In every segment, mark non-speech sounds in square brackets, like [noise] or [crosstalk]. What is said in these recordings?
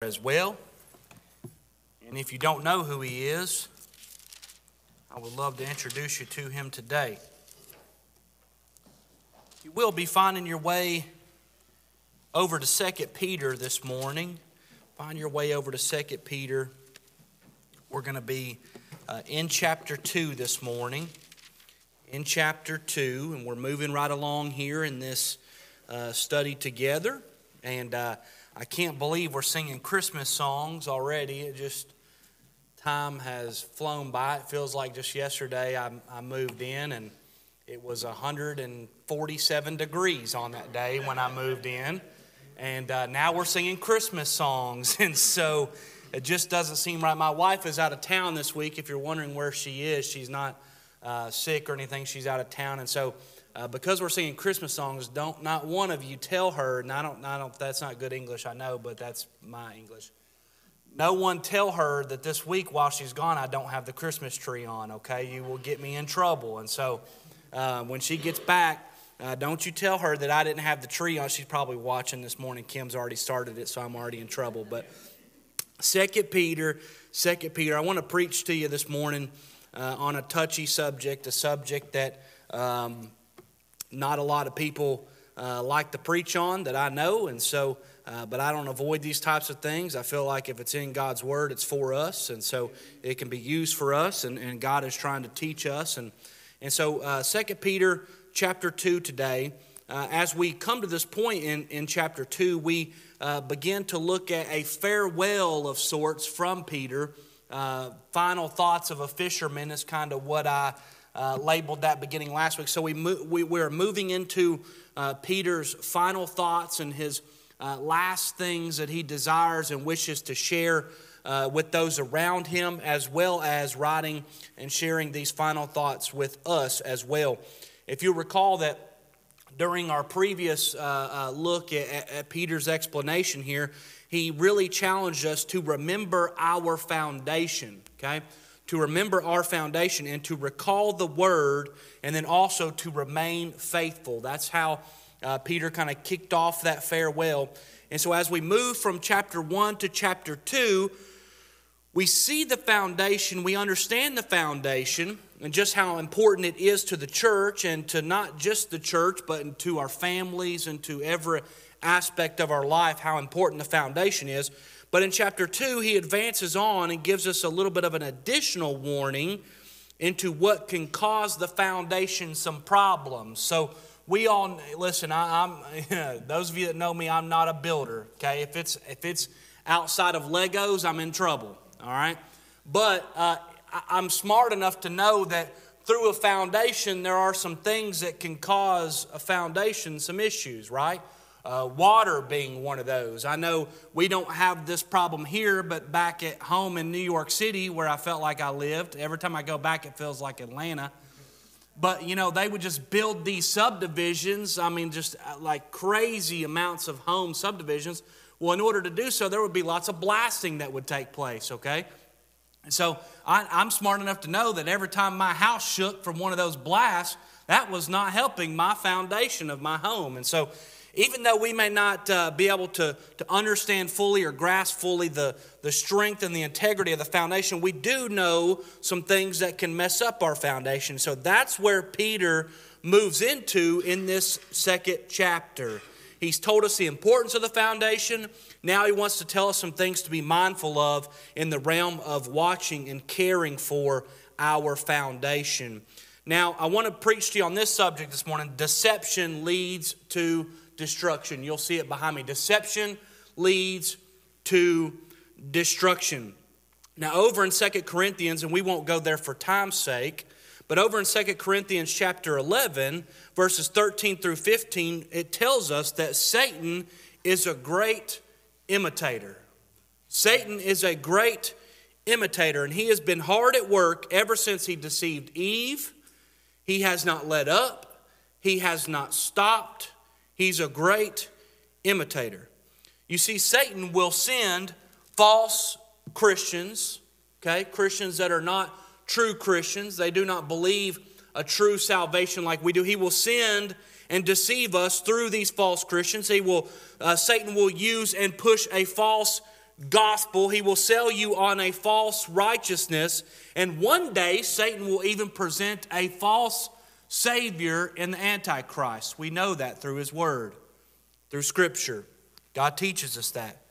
as well. And if you don't know who he is, I would love to introduce you to him today. You will be finding your way over to 2 Peter this morning. Find your way over to 2 Peter. We're going to be uh, in chapter 2 this morning. In chapter 2, and we're moving right along here in this uh, study together. And uh, I can't believe we're singing Christmas songs already. It just, time has flown by. It feels like just yesterday I, I moved in and it was 147 degrees on that day when I moved in. And uh, now we're singing Christmas songs. [laughs] And so it just doesn't seem right. My wife is out of town this week. If you're wondering where she is, she's not uh, sick or anything. She's out of town. And so uh, because we're singing Christmas songs, don't not one of you tell her. And I don't, I don't. That's not good English, I know, but that's my English. No one tell her that this week while she's gone, I don't have the Christmas tree on. Okay, you will get me in trouble. And so, uh, when she gets back, uh, don't you tell her that I didn't have the tree on. She's probably watching this morning. Kim's already started it, so I'm already in trouble. But Second Peter, Second Peter, I want to preach to you this morning uh, on a touchy subject, a subject that. Um, not a lot of people uh, like to preach on that I know, and so, uh, but I don't avoid these types of things. I feel like if it's in God's Word, it's for us, and so it can be used for us, and, and God is trying to teach us. And, and so, uh, 2 Peter chapter 2 today, uh, as we come to this point in, in chapter 2, we uh, begin to look at a farewell of sorts from Peter. Uh, final thoughts of a fisherman is kind of what I uh, labeled that beginning last week. So we, mo- we, we're moving into uh, Peter's final thoughts and his uh, last things that he desires and wishes to share uh, with those around him, as well as writing and sharing these final thoughts with us as well. If you recall that during our previous uh, uh, look at, at Peter's explanation here, he really challenged us to remember our foundation, okay? To remember our foundation and to recall the word and then also to remain faithful. That's how uh, Peter kind of kicked off that farewell. And so as we move from chapter 1 to chapter 2, we see the foundation, we understand the foundation and just how important it is to the church and to not just the church, but to our families and to every aspect of our life, how important the foundation is. But in chapter 2, he advances on and gives us a little bit of an additional warning into what can cause the foundation some problems. So we all listen. I, am [laughs] those of you that know me. I'm not a builder. Okay, if it's if it's outside of Legos, I'm in trouble. All right, but uh, I'm smart enough to know that through a foundation there are some things that can cause a foundation some issues. Right. Uh, water being one of those. I know we don't have this problem here, but back at home in New York City, where I felt like I lived, every time I go back, it feels like Atlanta. But, you know, they would just build these subdivisions. I mean, just uh, like crazy amounts of home subdivisions. Well, in order to do so, there would be lots of blasting that would take place, okay? And so I, I'm smart enough to know that every time my house shook from one of those blasts, that was not helping my foundation of my home. And so even though we may not uh, be able to, to understand fully or grasp fully the, the strength and the integrity of the foundation, we do know some things that can mess up our foundation. So that's where Peter moves into in this second chapter. He's told us the importance of the foundation. Now he wants to tell us some things to be mindful of in the realm of watching and caring for our foundation. Now, I want to preach to you on this subject this morning. Deception leads to destruction. You'll see it behind me. Deception leads to destruction. Now, over in Second Corinthians, and we won't go there for time's sake, but over in Second Corinthians chapter 11, verses 13 through 15, it tells us that Satan is a great imitator. Satan is a great imitator, and he has been hard at work ever since he deceived Eve. He has not let up, he has not stopped. He's a great imitator. You see, Satan will send false Christians, okay, Christians that are not true Christians. They do not believe a true salvation like we do. He will send and deceive us through these false Christians. He will, uh, Satan will use and push a false gospel. He will sell you on a false righteousness. And one day, Satan will even present a false Savior in the Antichrist. We know that through his word, through Scripture. God teaches us that.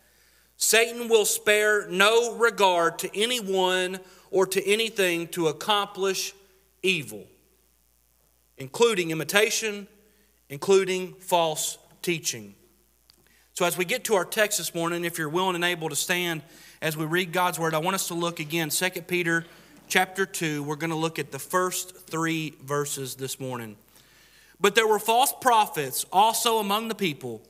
Satan will spare no regard to anyone or to anything to accomplish evil, including imitation, including false teaching. So, as we get to our text this morning, if you're willing and able to stand as we read God's word, I want us to look again, 2 Peter chapter 2. We're going to look at the first three verses this morning. But there were false prophets also among the people,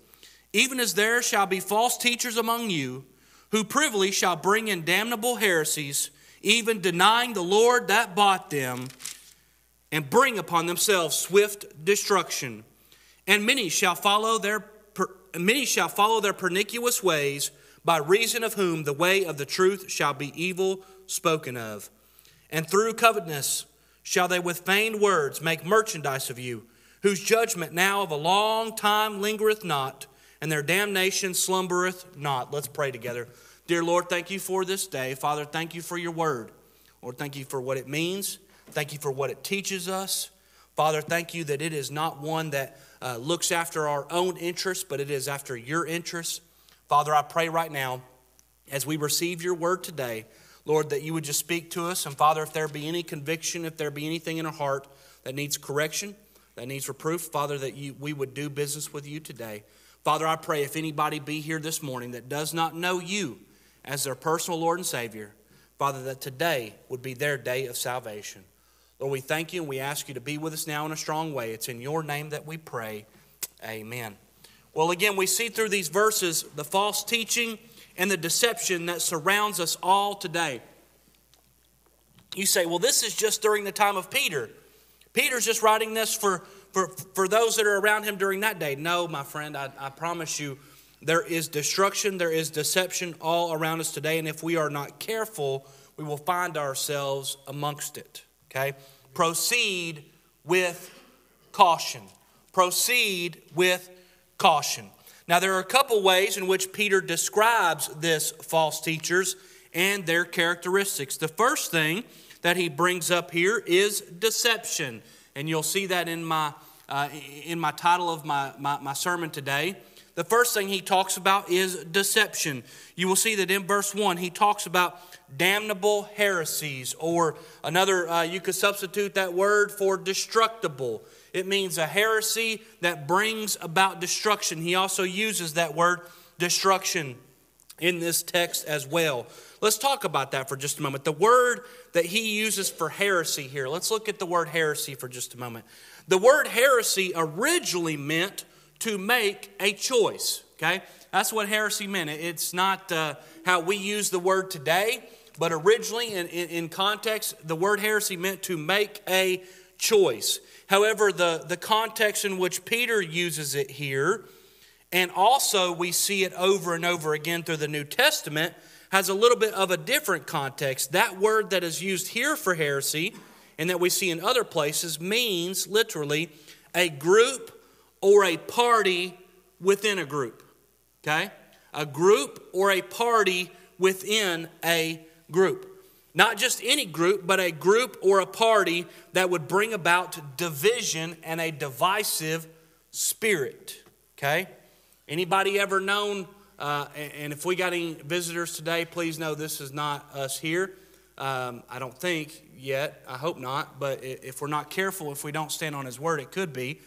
even as there shall be false teachers among you, who privily shall bring in damnable heresies, even denying the Lord that bought them, and bring upon themselves swift destruction. And many shall follow their many shall follow their pernicious ways, by reason of whom the way of the truth shall be evil spoken of. And through covetousness shall they with feigned words make merchandise of you, whose judgment now of a long time lingereth not, and their damnation slumbereth not. Let's pray together. Dear Lord, thank you for this day. Father, thank you for your word. Lord, thank you for what it means. Thank you for what it teaches us. Father, thank you that it is not one that uh, looks after our own interests, but it is after your interests. Father, I pray right now as we receive your word today, Lord, that you would just speak to us. And Father, if there be any conviction, if there be anything in our heart that needs correction, that needs reproof, Father, that you, we would do business with you today. Father, I pray if anybody be here this morning that does not know you as their personal Lord and Savior, Father, that today would be their day of salvation. Lord, we thank you and we ask you to be with us now in a strong way. It's in your name that we pray. Amen. Well, again, we see through these verses the false teaching and the deception that surrounds us all today. You say, well, this is just during the time of Peter. Peter's just writing this for, for, for those that are around him during that day. No, my friend, I, I promise you, there is destruction, there is deception all around us today. And if we are not careful, we will find ourselves amongst it. Okay? Proceed with caution. Proceed with caution. Now, there are a couple ways in which Peter describes this false teachers and their characteristics. The first thing that he brings up here is deception. And you'll see that in my, uh, in my title of my, my, my sermon today. The first thing he talks about is deception. You will see that in verse 1, he talks about damnable heresies, or another, uh, you could substitute that word for destructible. It means a heresy that brings about destruction. He also uses that word destruction in this text as well. Let's talk about that for just a moment. The word that he uses for heresy here, let's look at the word heresy for just a moment. The word heresy originally meant to make a choice, okay? That's what heresy meant. It's not uh, how we use the word today. But originally, in, in, in, context, the word heresy meant to make a choice. However, the, the context in which Peter uses it here, and also we see it over and over again through the New Testament, has a little bit of a different context. That word that is used here for heresy and that we see in other places means literally a group or a party within a group. Okay? A group or a party within a group. Not just any group, but a group or a party that would bring about division and a divisive spirit. Okay? Anybody ever known? Uh, and if we got any visitors today, please know this is not us here. Um, I don't think yet. I hope not. But if we're not careful, if we don't stand on His word, it could be.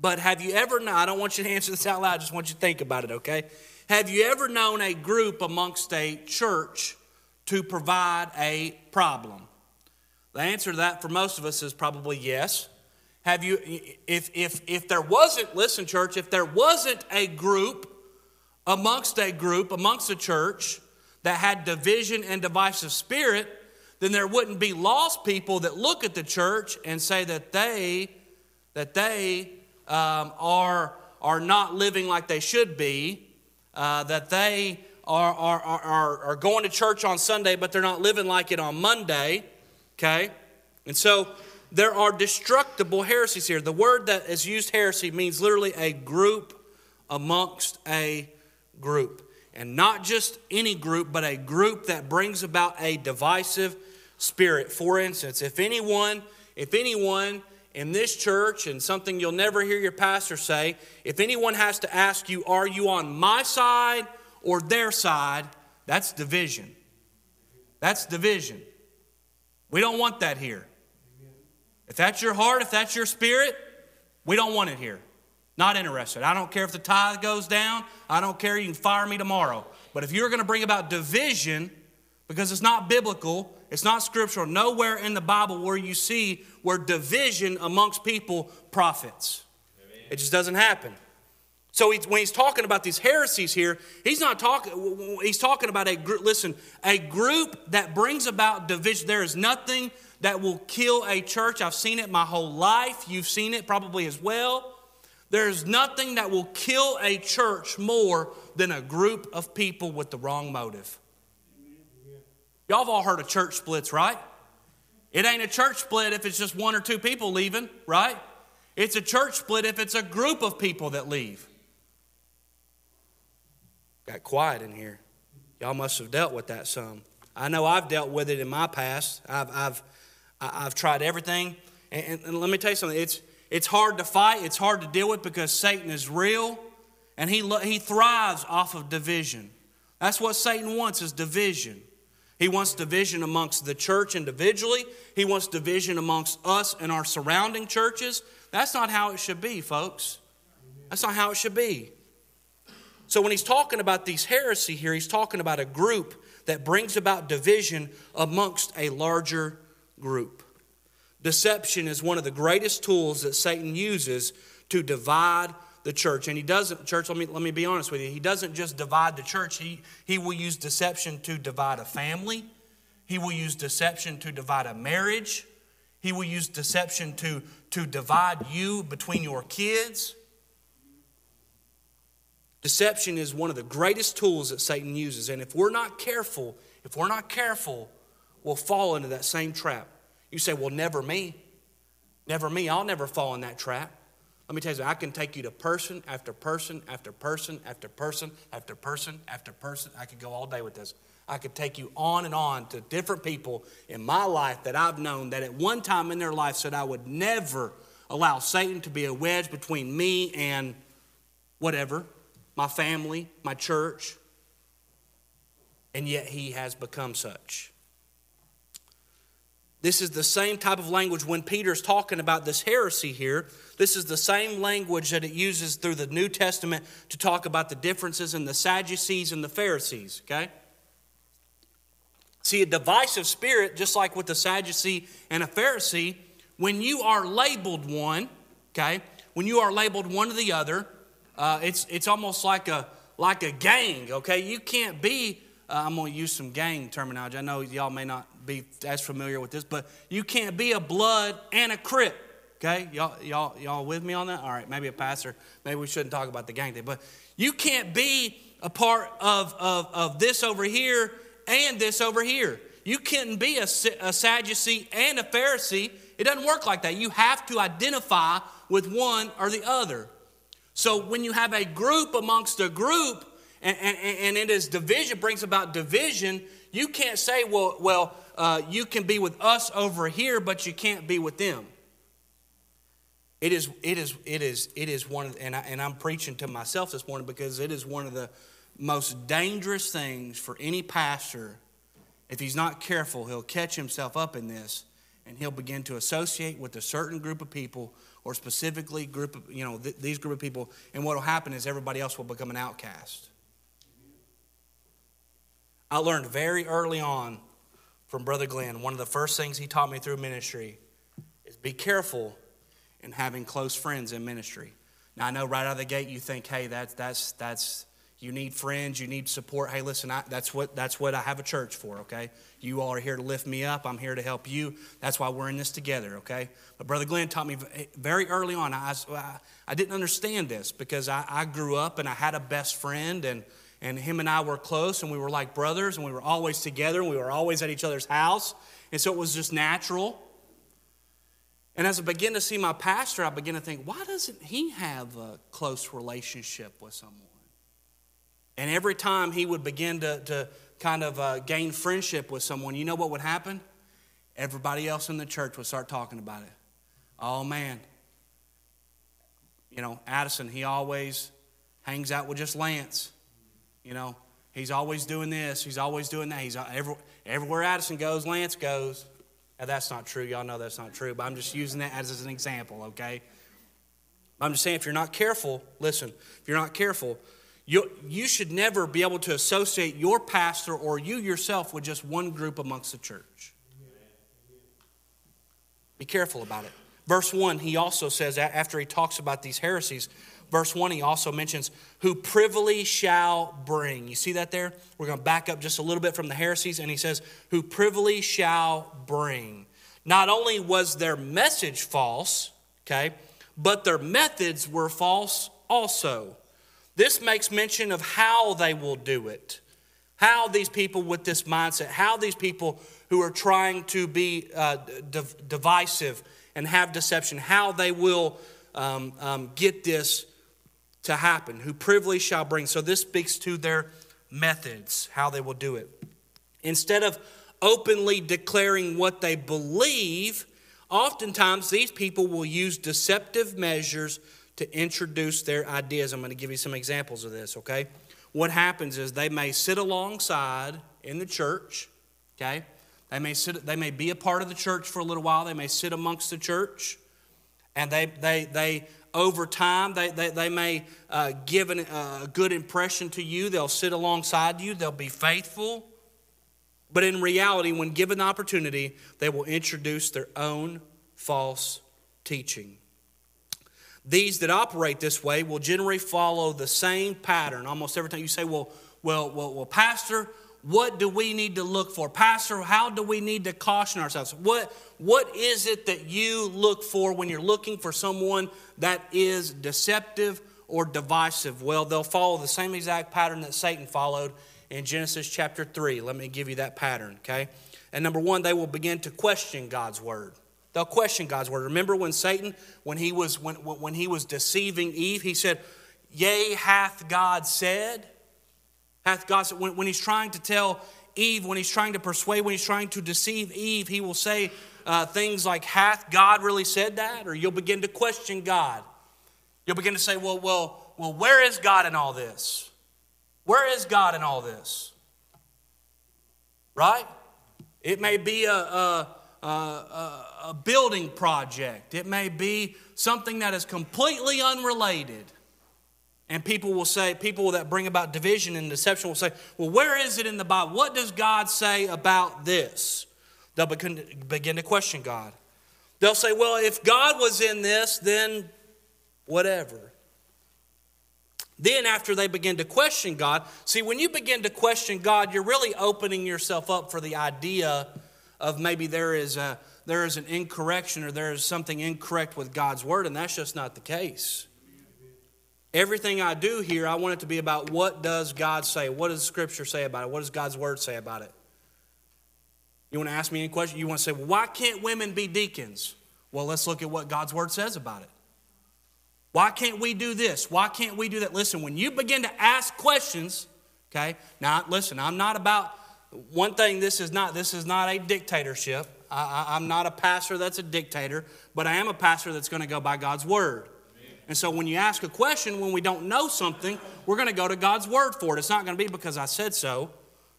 But have you ever known? I don't want you to answer this out loud. I just want you to think about it, okay? Have you ever known a group amongst a church to provide a problem? The answer to that for most of us is probably yes. Have you, if, if, if there wasn't, listen, church, if there wasn't a group amongst a group, amongst a church that had division and divisive spirit, then there wouldn't be lost people that look at the church and say that they, that they um, are, are not living like they should be, uh, that they are, are, are, are going to church on Sunday, but they're not living like it on Monday. Okay? And so there are destructible heresies here. The word that is used, heresy, means literally a group amongst a group. and not just any group, but a group that brings about a divisive spirit. For instance, if anyone, if anyone in this church, and something you'll never hear your pastor say, if anyone has to ask you, are you on my side or their side, that's division. That's division. We don't want that here. If that's your heart, if that's your spirit, we don't want it here. Not interested. I don't care if the tithe goes down. I don't care. You can fire me tomorrow. But if you're going to bring about division, because it's not biblical, it's not scriptural, nowhere in the Bible where you see where division amongst people profits. It just doesn't happen. So when he's talking about these heresies here, he's not talking. He's talking about a group. Listen, a group that brings about division. There is nothing that will kill a church. I've seen it my whole life. You've seen it probably as well. There's nothing that will kill a church more than a group of people with the wrong motive. Y'all have all heard of church splits, right? It ain't a church split if it's just one or two people leaving, right? It's a church split if it's a group of people that leave. Got quiet in here. Y'all must have dealt with that some. I know I've dealt with it in my past. I've, I've, I've tried everything. And, and let me tell you something. It's, it's hard to fight, it's hard to deal with because Satan is real and he, he thrives off of division. That's what Satan wants is division. He wants division amongst the church individually. He wants division amongst us and our surrounding churches. That's not how it should be, folks. That's not how it should be. So when he's talking about these heresy here, he's talking about a group that brings about division amongst a larger group. Deception is one of the greatest tools that Satan uses to divide the church. And he doesn't, church, let me, let me be honest with you, he doesn't just divide the church, he, he will use deception to divide a family, he will use deception to divide a marriage, he will use deception to, to divide you between your kids. Deception is one of the greatest tools that Satan uses. And if we're not careful, if we're not careful, we'll fall into that same trap. You say, well, never me. Never me. I'll never fall in that trap. Let me tell you, I can take you to person after person after person after person after person after person. I could go all day with this. I could take you on and on to different people in my life that I've known that at one time in their life said I would never allow Satan to be a wedge between me and whatever, my family, my church. And yet he has become such. This is the same type of language when Peter's talking about this heresy here. This is the same language that it uses through the New Testament to talk about the differences in the Sadducees and the Pharisees, okay? See, a divisive spirit, just like with the Sadducee and a Pharisee, when you are labeled one, okay, when you are labeled one or the other, uh, it's, it's almost like a, like a gang, okay? You can't be, uh, I'm going to use some gang terminology. I know y'all may not be as familiar with this, but you can't be a blood and a crip. Okay, y'all, y'all, y'all with me on that? All right, maybe a pastor. Maybe we shouldn't talk about the gang thing, but you can't be a part of, of, of this over here and this over here. You can't be a, a Sadducee and a Pharisee. It doesn't work like that. You have to identify with one or the other. So when you have a group amongst a group, and, and, and it is division, brings about division, you can't say, well, well, uh, you can be with us over here, but you can't be with them. It is, it is, it is, it is one of, and, I, and I'm preaching to myself this morning because it is one of the most dangerous things for any pastor. If he's not careful, he'll catch himself up in this and he'll begin to associate with a certain group of people or specifically group of, you know, th- these group of people. And what will happen is everybody else will become an outcast. I learned very early on from Brother Glenn, one of the first things he taught me through ministry is be careful in having close friends in ministry. Now I know right out of the gate you think, hey, that's that's that's you need friends, you need support. Hey, listen, I, that's what that's what I have a church for. Okay, you all are here to lift me up. I'm here to help you. That's why we're in this together. Okay, but Brother Glenn taught me eh, very early on. I I, I didn't understand this because I, I grew up and I had a best friend and and him and I were close and we were like brothers and we were always together and we were always at each other's house. And so it was just natural. And as I begin to see my pastor, I begin to think, why doesn't he have a close relationship with someone? And every time he would begin to, to kind of uh, gain friendship with someone, you know what would happen? Everybody else in the church would start talking about it. Oh man. You know, Addison, he always hangs out with just Lance. You know, he's always doing this, he's always doing that. He's uh, every, everywhere Addison goes, Lance goes. Now, that's not true. Y'all know that's not true, but I'm just using that as an example, okay? I'm just saying, if you're not careful, listen, if you're not careful, you, you should never be able to associate your pastor or you yourself with just one group amongst the church. Be careful about it. Verse 1, he also says, after he talks about these heresies, verse 1, he also mentions, who privily shall bring. You see that there? We're going to back up just a little bit from the heresies, and he says, who privily shall bring. Not only was their message false, okay, but their methods were false also. This makes mention of how they will do it. How these people with this mindset, how these people who are trying to be uh, divisive and have deception, how they will um, um, get this to happen, who privily shall bring. So this speaks to their methods, how they will do it. Instead of openly declaring what they believe, oftentimes these people will use deceptive measures to introduce their ideas. I'm going to give you some examples of this, okay? What happens is they may sit alongside in the church, okay? They may, sit, they may be a part of the church for a little while, they may sit amongst the church, and they, they, they over time, they, they, they may uh, give uh, a good impression to you. They'll sit alongside you, they'll be faithful. But in reality, when given the opportunity, they will introduce their own false teaching. These that operate this way will generally follow the same pattern. Almost every time you say, well, well, well, well, Pastor, what do we need to look for? Pastor, how do we need to caution ourselves? What, what is it that you look for when you're looking for someone that is deceptive or divisive? Well, they'll follow the same exact pattern that Satan followed in Genesis chapter 3. Let me give you that pattern, okay? And number one, they will begin to question God's word. They'll question God's word. Remember when Satan, when he was when, when he was deceiving Eve, he said, Yea, hath God said? Hath God said, when, when he's trying to tell Eve, when he's trying to persuade, when he's trying to deceive Eve, he will say uh, things like, Hath God really said that? Or you'll begin to question God. You'll begin to say, Well, well, well, where is God in all this? Where is God in all this? Right? It may be a, a, a, a building project, it may be something that is completely unrelated. And people will say, people that bring about division and deception will say, well, where is it in the Bible? What does God say about this? They'll begin to question God. They'll say, well, if God was in this, then whatever. Then, after they begin to question God, see, when you begin to question God, you're really opening yourself up for the idea of maybe there is, a, there is an incorrection or there is something incorrect with God's word, and that's just not the case. Everything I do here, I want it to be about what does God say? What does Scripture say about it? What does God's Word say about it? You want to ask me any question? You want to say, well, why can't women be deacons? Well, let's look at what God's Word says about it. Why can't we do this? Why can't we do that? Listen, when you begin to ask questions, okay, now listen, I'm not about one thing, this is not this is not a dictatorship. I, am not a pastor that's a dictator, but I am a pastor that's going to go by God's word. And so when you ask a question, when we don't know something, we're going to go to God's word for it. It's not going to be because I said so,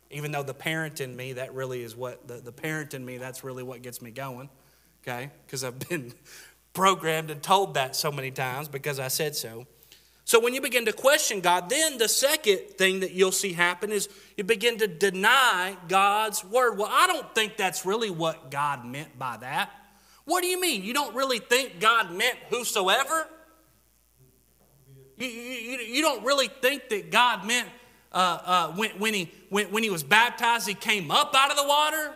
even though the parent in me, that really is what, the, the parent in me, that's really what gets me going, okay? Because I've been [laughs] programmed and told that so many times because I said so. So when you begin to question God, then the second thing that you'll see happen is you begin to deny God's word. Well, I don't think that's really what God meant by that. What do you mean? You don't really think God meant whosoever? You, you, you don't really think that God meant uh, uh, when, when, he, when, when he was baptized, he came up out of the water?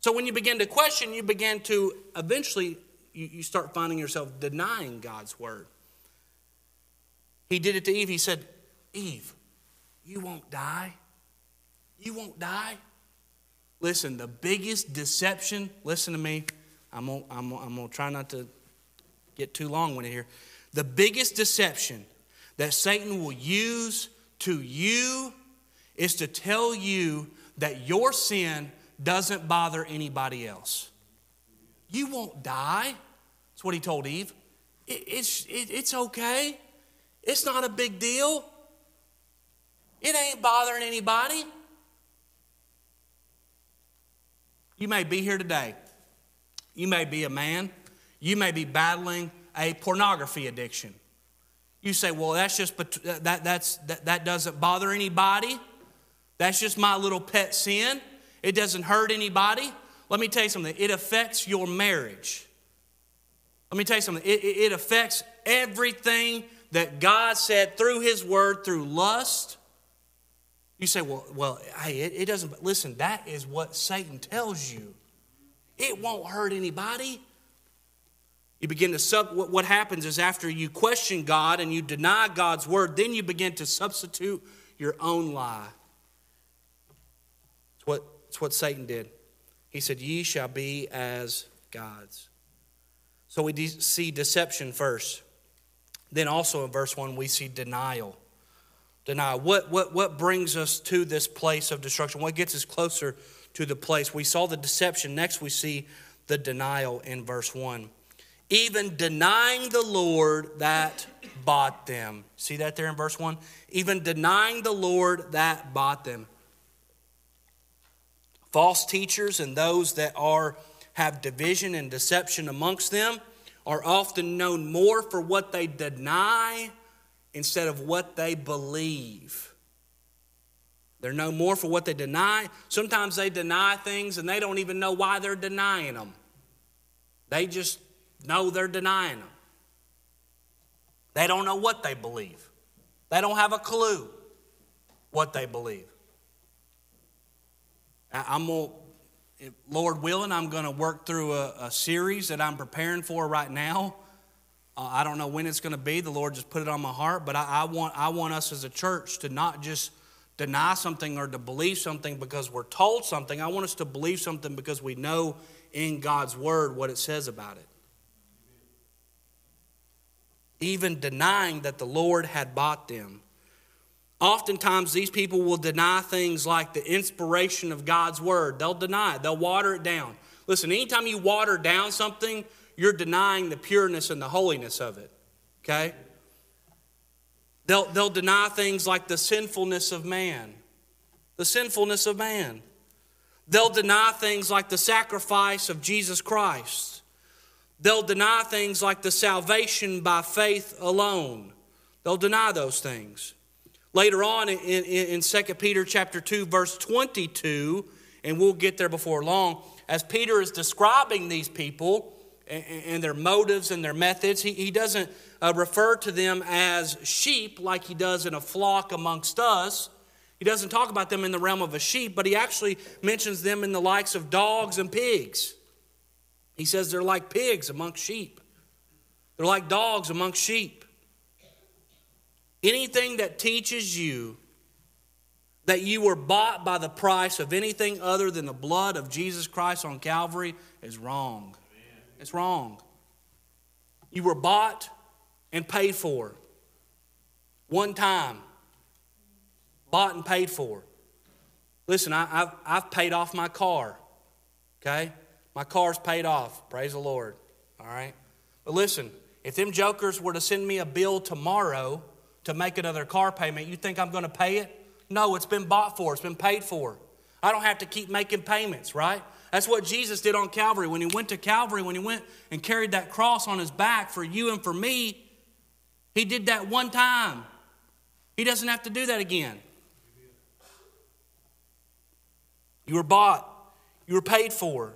So when you begin to question, you begin to eventually, you, you start finding yourself denying God's word. He did it to Eve. He said, Eve, you won't die. You won't die. Listen, the biggest deception, listen to me. I'm going I'm, I'm to try not to get too long with it here. The biggest deception that Satan will use to you is to tell you that your sin doesn't bother anybody else. You won't die. That's what he told Eve. It, it's, it, it's okay. It's not a big deal. It ain't bothering anybody. You may be here today. You may be a man. You may be battling a pornography addiction. You say, well, that's just, that, that's, that, that doesn't bother anybody. That's just my little pet sin. It doesn't hurt anybody. Let me tell you something. It affects your marriage. Let me tell you something. It, it, affects everything that God said through His Word, through lust. You say, well, well, hey, it, it doesn't. but Listen, that is what Satan tells you. It won't hurt anybody. You begin to sub. What, what happens is after you question God and you deny God's word, then you begin to substitute your own lie. It's what, it's what Satan did. He said, Ye shall be as gods. So we de- see deception first. Then also in verse 1, we see denial. Denial. What, what, what brings us to this place of destruction? What gets us closer to the place? We saw the deception. Next, we see the denial in verse 1. Even denying the Lord that bought them. See that there in verse 1? Even denying the Lord that bought them. False teachers and those that are have division and deception amongst them are often known more for what they deny instead of what they believe. They're known more for what they deny. Sometimes they deny things and they don't even know why they're denying them. They just know they're denying them. They don't know what they believe. They don't have a clue what they believe. I'm going Lord willing, I'm going to work through a, a, series that I'm preparing for right now. Uh, I don't know when it's going to be. The Lord just put it on my heart, but I, I, want, I want us as a church to not just deny something or to believe something because we're told something. I want us to believe something because we know in God's Word what it says about it. Even denying that the Lord had bought them. Oftentimes, these people will deny things like the inspiration of God's word. They'll deny it, they'll water it down. Listen, anytime you water down something, you're denying the pureness and the holiness of it. Okay? They'll, they'll deny things like the sinfulness of man. The sinfulness of man. They'll deny things like the sacrifice of Jesus Christ. They'll deny things like the salvation by faith alone. They'll deny those things. Later on in, in, in 2 Peter chapter 2, verse 22, and we'll get there before long, as Peter is describing these people and, and their motives and their methods, he, he doesn't uh, refer to them as sheep like he does in a flock amongst us. He doesn't talk about them in the realm of a sheep, but he actually mentions them in the likes of dogs and pigs. He says they're like pigs amongst sheep, they're like dogs amongst sheep. Anything that teaches you that you were bought by the price of anything other than the blood of Jesus Christ on Calvary is wrong. It's wrong. You were bought and paid for. One time. Bought and paid for. Listen, I, have I've paid off my car. Okay? My car's paid off. Praise the Lord. All right? But listen, if them jokers were to send me a bill tomorrow, to make another car payment, you think I'm going to pay it? No, it's been bought for, it's been paid for. I don't have to keep making payments, right? That's what Jesus did on Calvary. When he went to Calvary, when he went and carried that cross on his back for you and for me, he did that one time. He doesn't have to do that again. You were bought, you were paid for.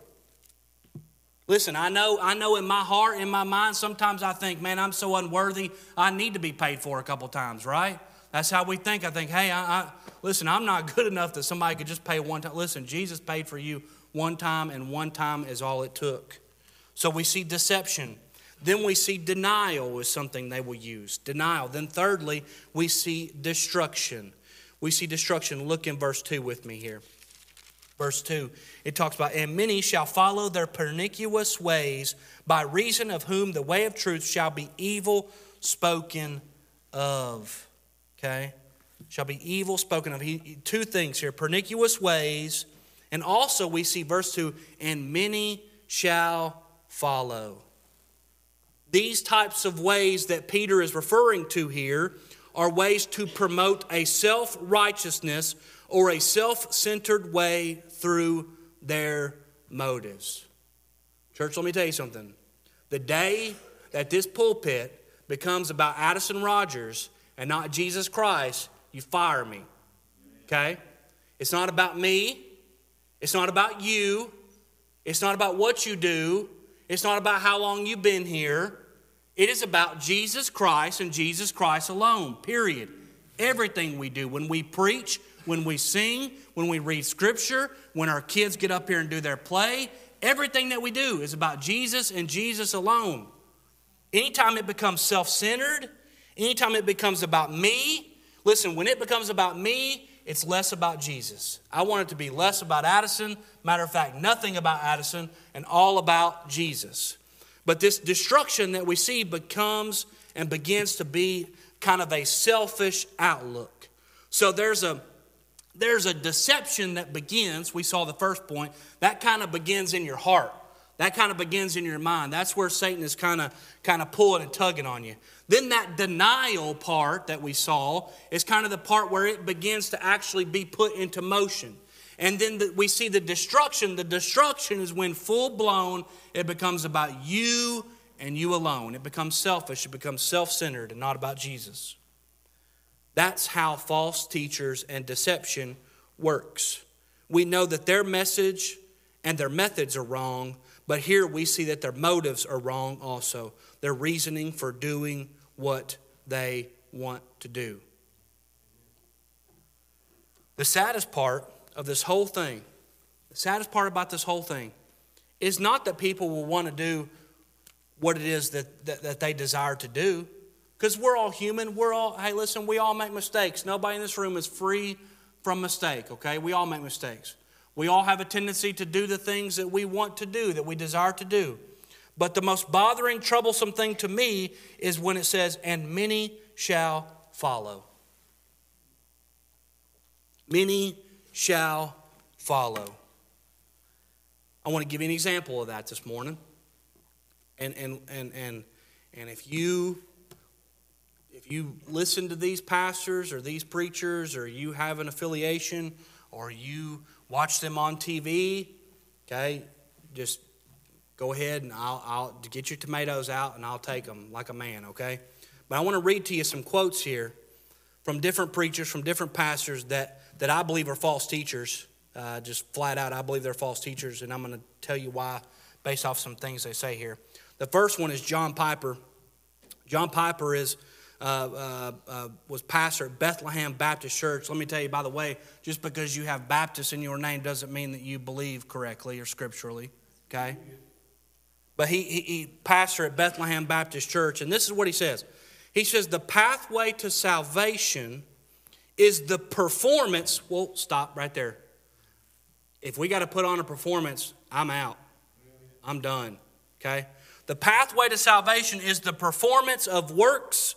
Listen, I know, I know in my heart, in my mind, sometimes I think, man, I'm so unworthy, I need to be paid for a couple times, right? That's how we think. I think, hey, I, I, listen, I'm not [laughs] good enough that somebody could just pay one time. Listen, Jesus paid for you one time, and one time is all it took. So we see deception. Then we see denial is something they will use. Denial. Then thirdly, we see destruction. We see destruction. Look in verse 2 with me here verse 2, it talks about, and many shall follow their pernicious ways, by reason of whom the way of truth shall be evil spoken of. Okay? Shall be evil spoken of. He, two things here pernicious ways, and also we see verse 2 and many shall follow. These types of ways that Peter is referring to here are ways to promote a self righteousness or a self centered way through their motives. Church, let me tell you something. The day that this pulpit becomes about Addison Rogers and not Jesus Christ, you fire me. Okay? It's not about me. It's not about you. It's not about what you do. It's not about how long you've been here. It is about Jesus Christ and Jesus Christ alone, period. Everything we do, when we preach, when we sing, when we read scripture, when our kids get up here and do their play, everything that we do is about Jesus and Jesus alone. Anytime it becomes self centered, anytime it becomes about me, listen, when it becomes about me, it's less about Jesus. I want it to be less about Addison, matter of fact, nothing about Addison, and all about Jesus. But this destruction that we see becomes and begins to be kind of a selfish outlook. So there's a there's a deception that begins, we saw the first point, that kind of begins in your heart. That kind of begins in your mind. That's where Satan is kind of kind of pulling and tugging on you. Then that denial part that we saw is kind of the part where it begins to actually be put into motion. And then the, we see the destruction. The destruction is when full blown it becomes about you and you alone. It becomes selfish, it becomes self centered and not about Jesus. That's how false teachers and deception works. We know that their message and their methods are wrong, but here we see that their motives are wrong also. Their reasoning for doing what they want to do. The saddest part of this whole thing, the saddest part about this whole thing, is not that people will want to do what it is that, that, that they desire to do. Because we're all human. We're all, hey, listen, we all make mistakes. Nobody in this room is free from mistake, okay? We all make mistakes. We all have a tendency to do the things that we want to do, that we desire to do. But the most bothering, troublesome thing to me is when it says, and many shall follow. Many shall follow. I want to give you an example of that this morning. And, and, and, and, and if you if you listen to these pastors or these preachers or you have an affiliation or you watch them on TV, okay, just go ahead and I'll, I'll get your tomatoes out and I'll take them like a man, okay? But I want to read to you some quotes here from different preachers, from different pastors that, that I believe are false teachers. Uh, just flat out, I believe they're false teachers, and I'm going to tell you why based off some things they say here. The first one is John Piper. John Piper is uh, uh, uh, was pastor at Bethlehem Baptist Church. Let me tell you, by the way, just because you have Baptist in your name doesn't mean that you believe correctly or scripturally, okay? But he, he, he pastor at Bethlehem Baptist Church, and this is what he says. He says, the pathway to salvation is the performance. Well, stop right there. If we got to put on a performance, I'm out. I'm done. Okay? The pathway to salvation is the performance of works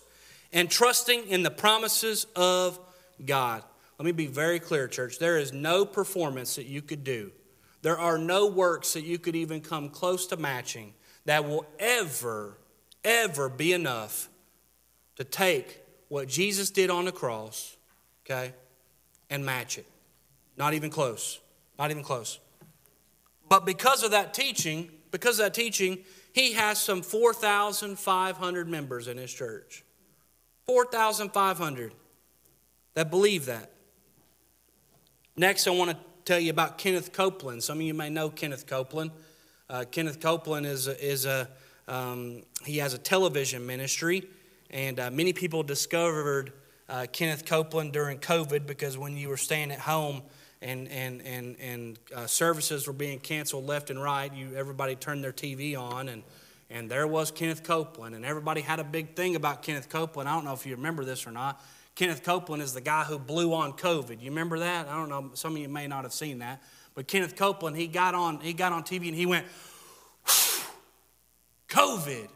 and trusting in the promises of God. Let me be very clear, church. There is no performance that you could do. There are no works that you could even come close to matching that will ever, ever be enough to take what Jesus did on the cross, okay, and match it. Not even close. Not even close. But because of that teaching, because of that teaching, he has some 4,500 members in his church. 4,500 that believe that. Next, I want to tell you about Kenneth Copeland. Some of you may know Kenneth Copeland. Uh, Kenneth Copeland is a, is a um, he has a television ministry, and uh, many people discovered uh, Kenneth Copeland during COVID because when you were staying at home and and and and uh, services were being canceled left and right, you everybody turned their TV on and and there was Kenneth Copeland, and everybody had a big thing about Kenneth Copeland. I don't know if you remember this or not. Kenneth Copeland is the guy who blew on COVID. You remember that? I don't know. Some of you may not have seen that. But Kenneth Copeland, he got on, he got on TV and he went, COVID.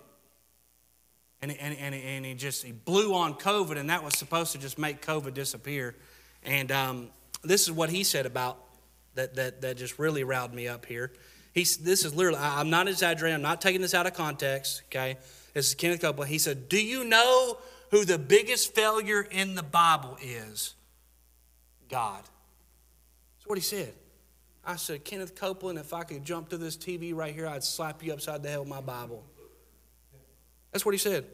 And, and, and, and he just he blew on COVID, and that was supposed to just make COVID disappear. And um, this is what he said about that, that, that just really riled me up here. He's, this is literally, I, I'm not exaggerating, I'm not taking this out of context, okay? This is Kenneth Copeland. He said, Do you know who the biggest failure in the Bible is? God. That's what he said. I said, Kenneth Copeland, if I could jump to this TV right here, I'd slap you upside the head with my Bible. That's what he said.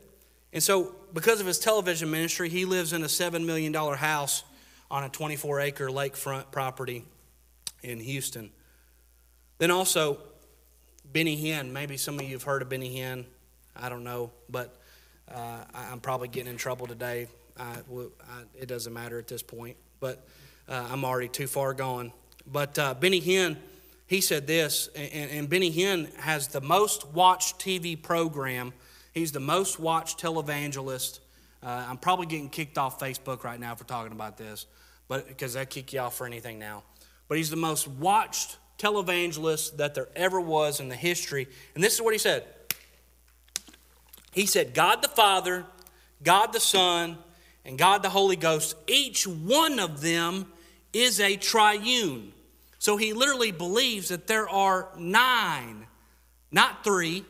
And so, because of his television ministry, he lives in a $7 million house on a 24 acre lakefront property in Houston. Then also, Benny Hinn. Maybe some of you have heard of Benny Hinn. I don't know, but uh, I'm probably getting in trouble today. I, I, it doesn't matter at this point, but uh, I'm already too far gone. But uh, Benny Hinn, he said this, and, and Benny Hinn has the most watched TV program. He's the most watched televangelist. Uh, I'm probably getting kicked off Facebook right now for talking about this, but because I kick you off for anything now. But he's the most watched televangelist that there ever was in the history. And this is what he said. He said, God the Father, God the Son, and God the Holy Ghost, each one of them is a triune. So he literally believes that there are nine, not three,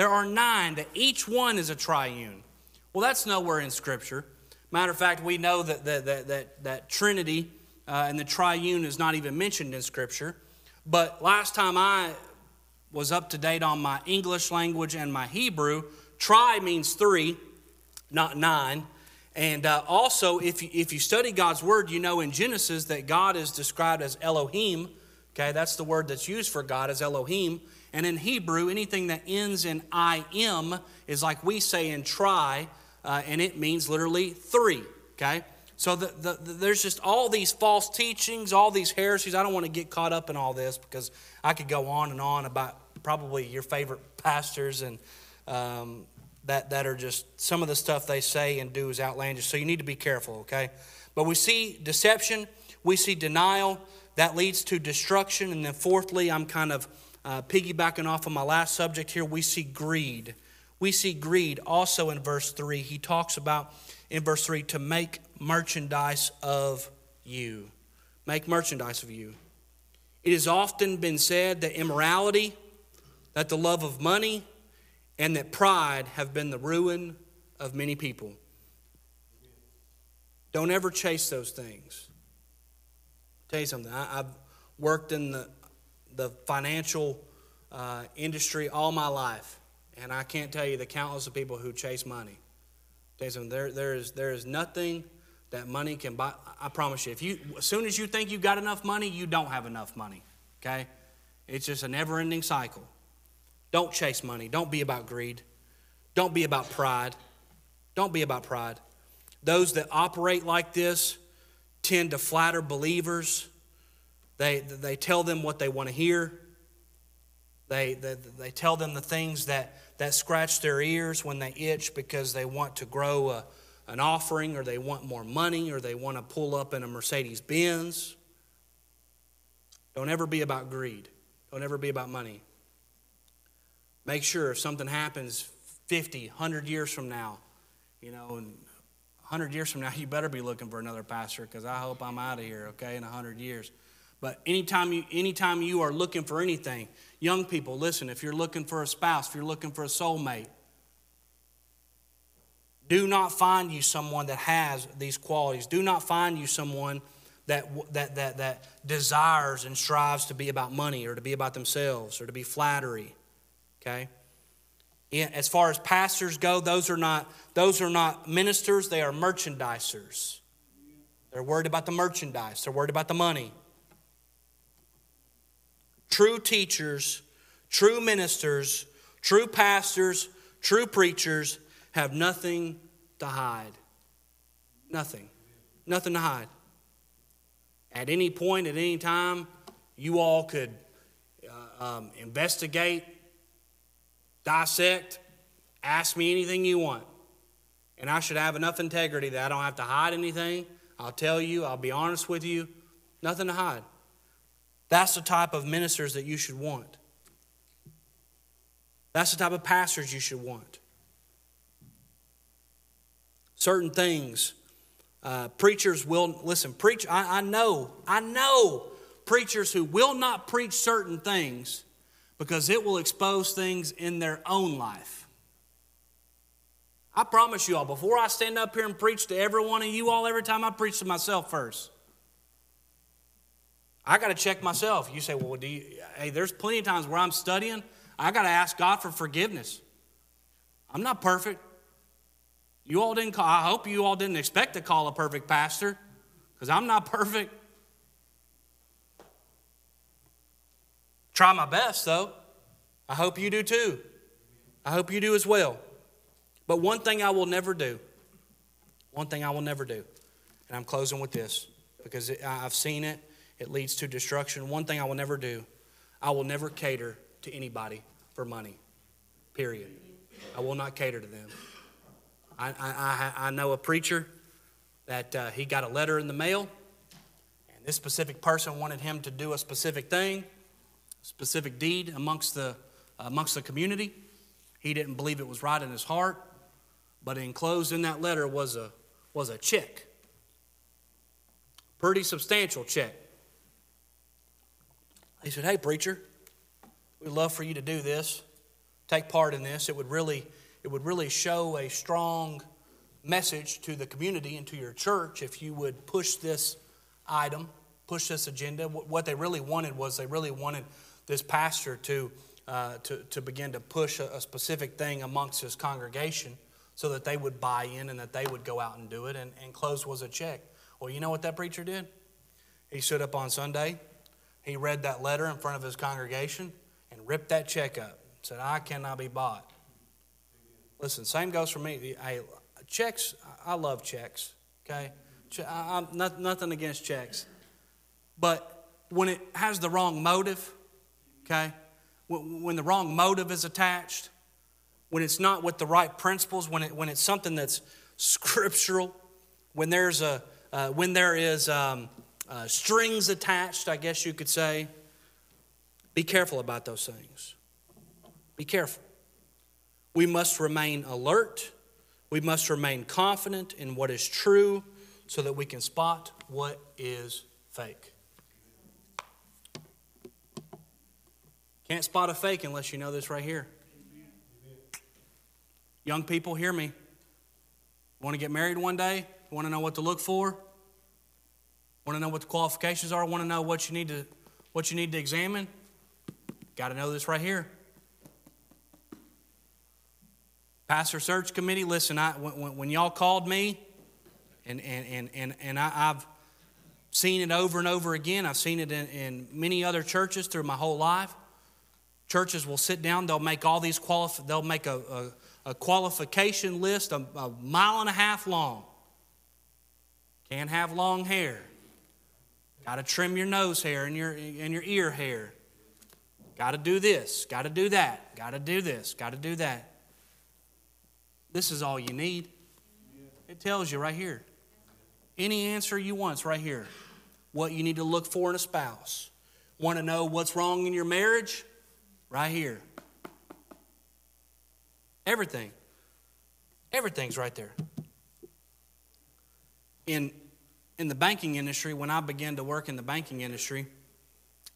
there are nine, that each one is a triune. Well, that's nowhere in Scripture. Matter of fact, we know that, that, that, that, that Trinity uh, and the triune is not even mentioned in Scripture. But last time I was up to date on my English language and my Hebrew, tri means three, not nine. And uh, also, if you, if you study God's word, you know in Genesis that God is described as Elohim. Okay, that's the word that's used for God as Elohim. And in Hebrew, anything that ends in I am is like we say in try, uh, and it means literally three. Okay, so the, the, the, there's just all these false teachings, all these heresies. I don't want to get caught up in all this because I could go on and on about probably your favorite pastors and um, that, that are just some of the stuff they say and do is outlandish. So you need to be careful, okay? But we see deception, we see denial, that leads to destruction. And then, fourthly, I'm kind of uh, piggybacking off of my last subject here, we see greed. We see greed also in verse 3. He talks about in verse 3 to make merchandise of you. Make merchandise of you. It has often been said that immorality, that the love of money, and that pride have been the ruin of many people. Don't ever chase those things. I'll tell you something. I, have worked in the, the financial uh, industry all my life, and I can't tell you the countless of people who chase money. Something. There, there, is, there is nothing that money can buy. I promise you. If you, as soon as you think you've got enough money, you don't have enough money. Okay? It's just a never-ending cycle. Don't chase money. Don't be about greed. Don't be about pride. Don't be about pride. Those that operate like this tend to flatter believers. They, they tell them what they want to hear. They, they, they tell them the things that, that scratch their ears when they itch because they want to grow a, an offering or they want more money or they want to pull up in a Mercedes Benz. Don't ever be about greed. Don't ever be about money. Make sure if something happens 50, 100 years from now, you know, and 100 years from now, [laughs] you better be looking for another pastor because I hope I'm out of here, okay, in 100 years. But anytime you, anytime you are looking for anything, young people, listen, if you're looking for a spouse, if you're looking for a soulmate, do not find you someone that has these qualities. Do not find you someone that, that, that, that desires and strives to be about money or to be about themselves or to be flattery. Okay? As far as pastors go, those are not, those are not ministers, they are merchandisers. They're worried about the merchandise, they're worried about the money. True teachers, true ministers, true pastors, true preachers have nothing to hide. Nothing. Nothing to hide. At any point, at any time, you all could uh, um, investigate dissect, ask me anything you want. And I should have enough integrity that I don't have to hide anything. I'll tell you, I'll be honest with you, nothing to hide. That's the type of ministers that you should want. That's the type of pastors you should want. certain things. Uh, preachers will, listen, preach, I, I know, I know preachers who will not preach certain things because it will expose things in their own life. I promise you all, before I stand up here and preach to every one of you all, every time I preach to myself first. I got to check myself. You say, well, do you, hey, there's plenty of times where I'm studying. I got to ask God for forgiveness. I'm not perfect. You all didn't call, I hope you all didn't expect to call a perfect pastor because I'm not [laughs] perfect. Try my best, though. I hope you do too. I hope you do as well. But one thing I will never do, one thing I will never do, and I'm closing with this because I've seen it, it leads to destruction. One thing I will never do, I will never cater to anybody for money, period. I will not cater to them. I, I, I know a preacher that uh, he got a letter in the mail, and this specific person wanted him to do a specific thing, specific deed amongst the, amongst the community. He didn't believe it was right in his heart, but enclosed in that letter was a, was a check. Pretty substantial check. He said, Hey, preacher, we'd love for you to do this, take part in this. It would really it would really show a strong message to the community and to your church if you would push this item, push this agenda. What they really wanted was they really wanted this pastor to, uh, to, to begin to push a, a, specific thing amongst his congregation so that they would buy in and that they would go out and do it. And, and close was a check. Well, you know what that preacher did? He stood up on Sunday, he read that letter in front of his congregation, and ripped that check up. Said, I cannot be bought. Listen, same goes for me. I, checks, I love checks, okay? I, am not, nothing against checks. But when it has the wrong motive, okay? When, when the wrong motive is attached, when it's not with the right principles, when, it, when it's something that's scriptural, when there's a, uh, when there is um, uh, strings attached, I guess you could say, be careful about those things. Be careful. We must remain alert. We must remain confident in what is true so that we can spot what is fake. Can't spot a fake unless you know this right here. Young people, hear me. Want to get married one day? Want to know what to look for? Want to know what the qualifications are? Want to know what you need to what you need to examine? Got to know this right here. Pastor Search Committee, listen, I, when, when y'all called me, and, and, and, and, and I, have seen it over and over again, I've seen it in, in many other churches through my whole life. Churches will sit down, they'll make all these qualif- they'll make a, a, a qualification list a, a mile and a half long. Can't have long hair. Got to trim your nose hair and your, and your ear hair. Got to do this. Got to do that. Got to do this. Got to do that. This is all you need. It tells you right here. Any answer you want is right here. What you need to look for in a spouse. Want to know what's wrong in your marriage? Right here. Everything. Everything's right there. In, in the banking industry, when I began to work in the banking industry,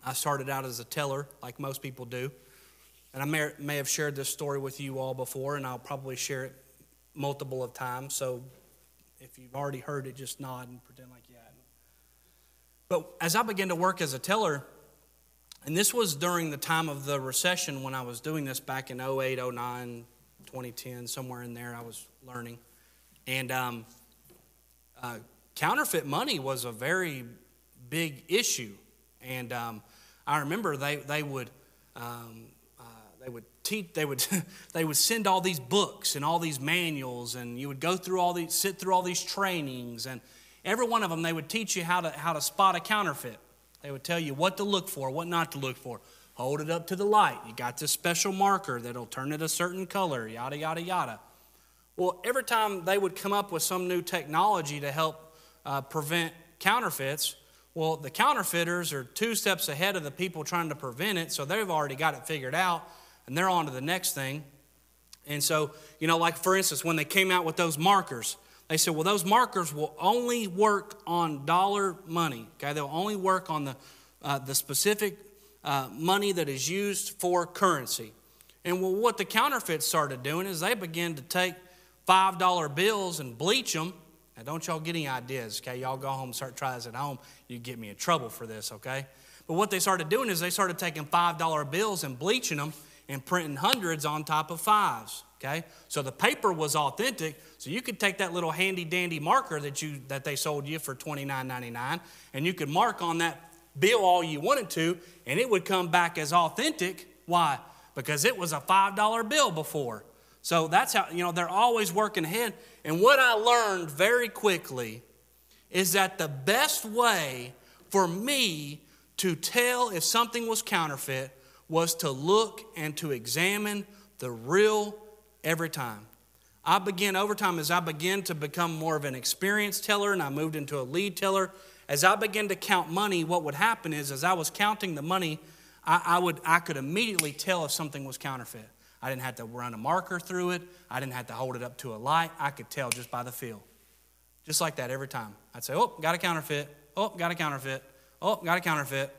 I started out as a teller, like most people do. And I may, may have shared this story with you all before, and I'll probably share it multiple of times. So if you've already heard it, just nod and pretend like you hadn't. But as I began to work as a teller, and this was during the time of the recession when I was doing this back in 08, 09, 2010, somewhere in there, I was learning. And um, uh, counterfeit money was a very big issue. And um, I remember they, they would um, they would teach they would [laughs] they would send all these books and all these manuals and you would go through all these sit through all these trainings and every one of them they would teach you how to how to spot a counterfeit. They would tell you what to look for what not to look for. Hold it up to the light. You got this special marker that'll turn it a certain color yada yada yada. Well every time they would come up with some new technology to help uh, prevent counterfeits well the counterfeiters are two steps ahead of the people trying to prevent it so they've already got it figured out and they're on to the next thing. And so, you know, like for instance, when they came out with those markers, they said, well, those markers will only work on dollar money. Okay, they'll only work on the, uh, the specific uh, money that is used for currency. And well, what the counterfeits started doing is they began to take $5 bills and bleach them. Now, don't y'all get any ideas, okay? Y'all go home and start trying this at home. You get me in trouble for this, okay? But what they started doing is they started taking $5 bills and bleaching them and printing hundreds on top of fives, okay? So the paper was authentic, so you could take that little handy dandy marker that, you, that they sold you for $29.99 and you could mark on that bill all you wanted to and it would come back as authentic. Why? Because it was a $5 bill before. So that's how, you know, they're always working ahead. And what I learned very quickly is that the best way for me to tell if something was counterfeit was to look and to examine the real every time. I began over time as I began to become more of an experienced teller and I moved into a lead teller. As I began to count money, what would happen is as I was counting the money, I, I would I could immediately tell if something was counterfeit. I didn't have to run a marker through it. I didn't have to hold it up to a light. I could tell just by the feel. Just like that every time. I'd say, oh, got a counterfeit. Oh, got a counterfeit. Oh, got a counterfeit.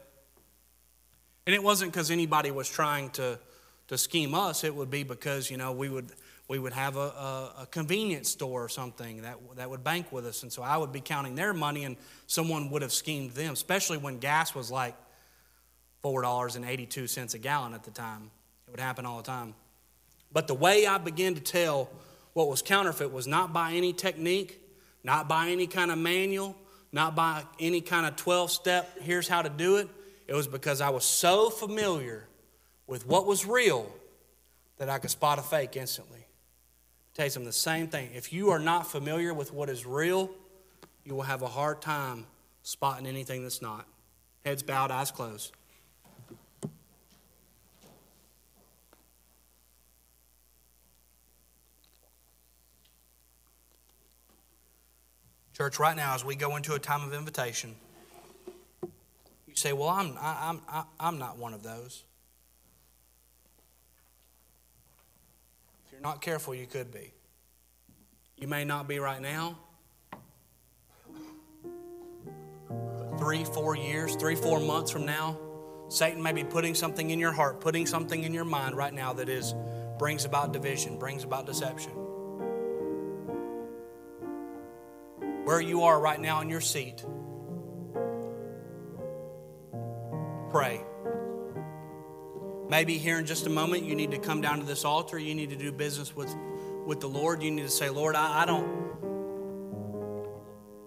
And it wasn't because anybody was trying to, to scheme us. It would be because, you know, we would, we would have a, a, a convenience store or something that, that would bank with us. And so I would be counting their money and someone would have schemed them, especially when gas was like $4.82 a gallon at the time. It would happen all the time. But the way I began to tell what was counterfeit was not by any technique, not by any kind of manual, not by any kind of 12 step, here's how to do it. It was because I was so familiar with what was real that I could spot a fake instantly. I'll tell you something, the same thing. If you are not familiar with what is real, you will have a hard time spotting anything that's not. Heads bowed, eyes closed. Church, right now, as we go into a time of invitation, you say, Well, I'm, I, am i I'm not one of those. If you're not careful, you could be. You may not be right now. Three, four years, three, four months from now, Satan may be putting something in your heart, putting something in your mind right now that is brings about division, brings about deception. Where you are right now in your seat, pray. Maybe here in just a moment you need to come down to this altar. You need to do business with, with the Lord. You need to say, Lord, I, I don't,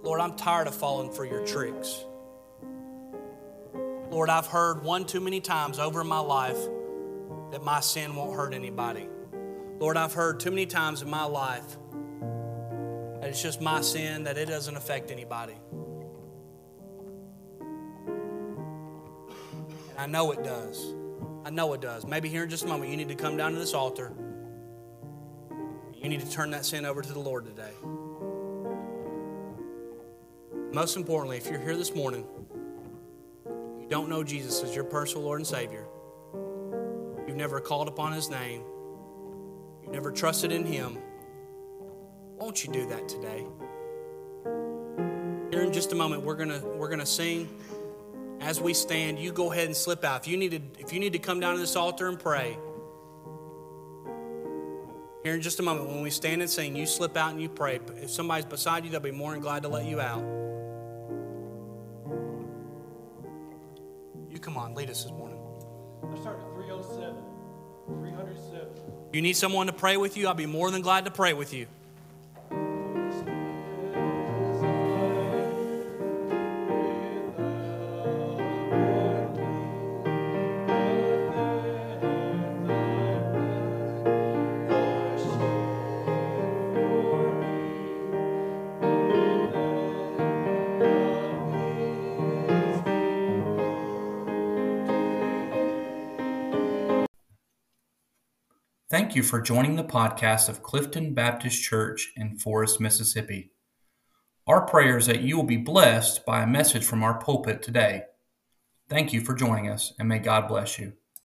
Lord, I'm tired of falling for your tricks. Lord, I've heard one too many times over my life that my sin won't hurt anybody. Lord, I've heard too many times in my life that it's just my sin, that it doesn't affect anybody. And I know it does. I know it does. Maybe here in just a moment, you need to come down to this altar. You need to turn that sin over to the Lord today. Most importantly, if you're here this morning, you don't know Jesus as your personal Lord and Savior, you've never called upon His name, you've never trusted in Him, won't you do that today? Here in just a moment, we're gonna we're gonna sing. As we stand, you go ahead and slip out. If you need to, if you need to come down to this altar and pray, here in just a moment, when we stand and sing, you slip out and you pray. If somebody's beside you, they'll be more than glad to let you out. You come on, lead us this morning. I start at 307. 307. You need someone to pray with you, I'll be more than glad to pray with you. You for joining the podcast of Clifton Baptist Church in Forest, Mississippi. Our prayer is that you will be blessed by a message from our pulpit today. Thank you for joining us, and may God bless you.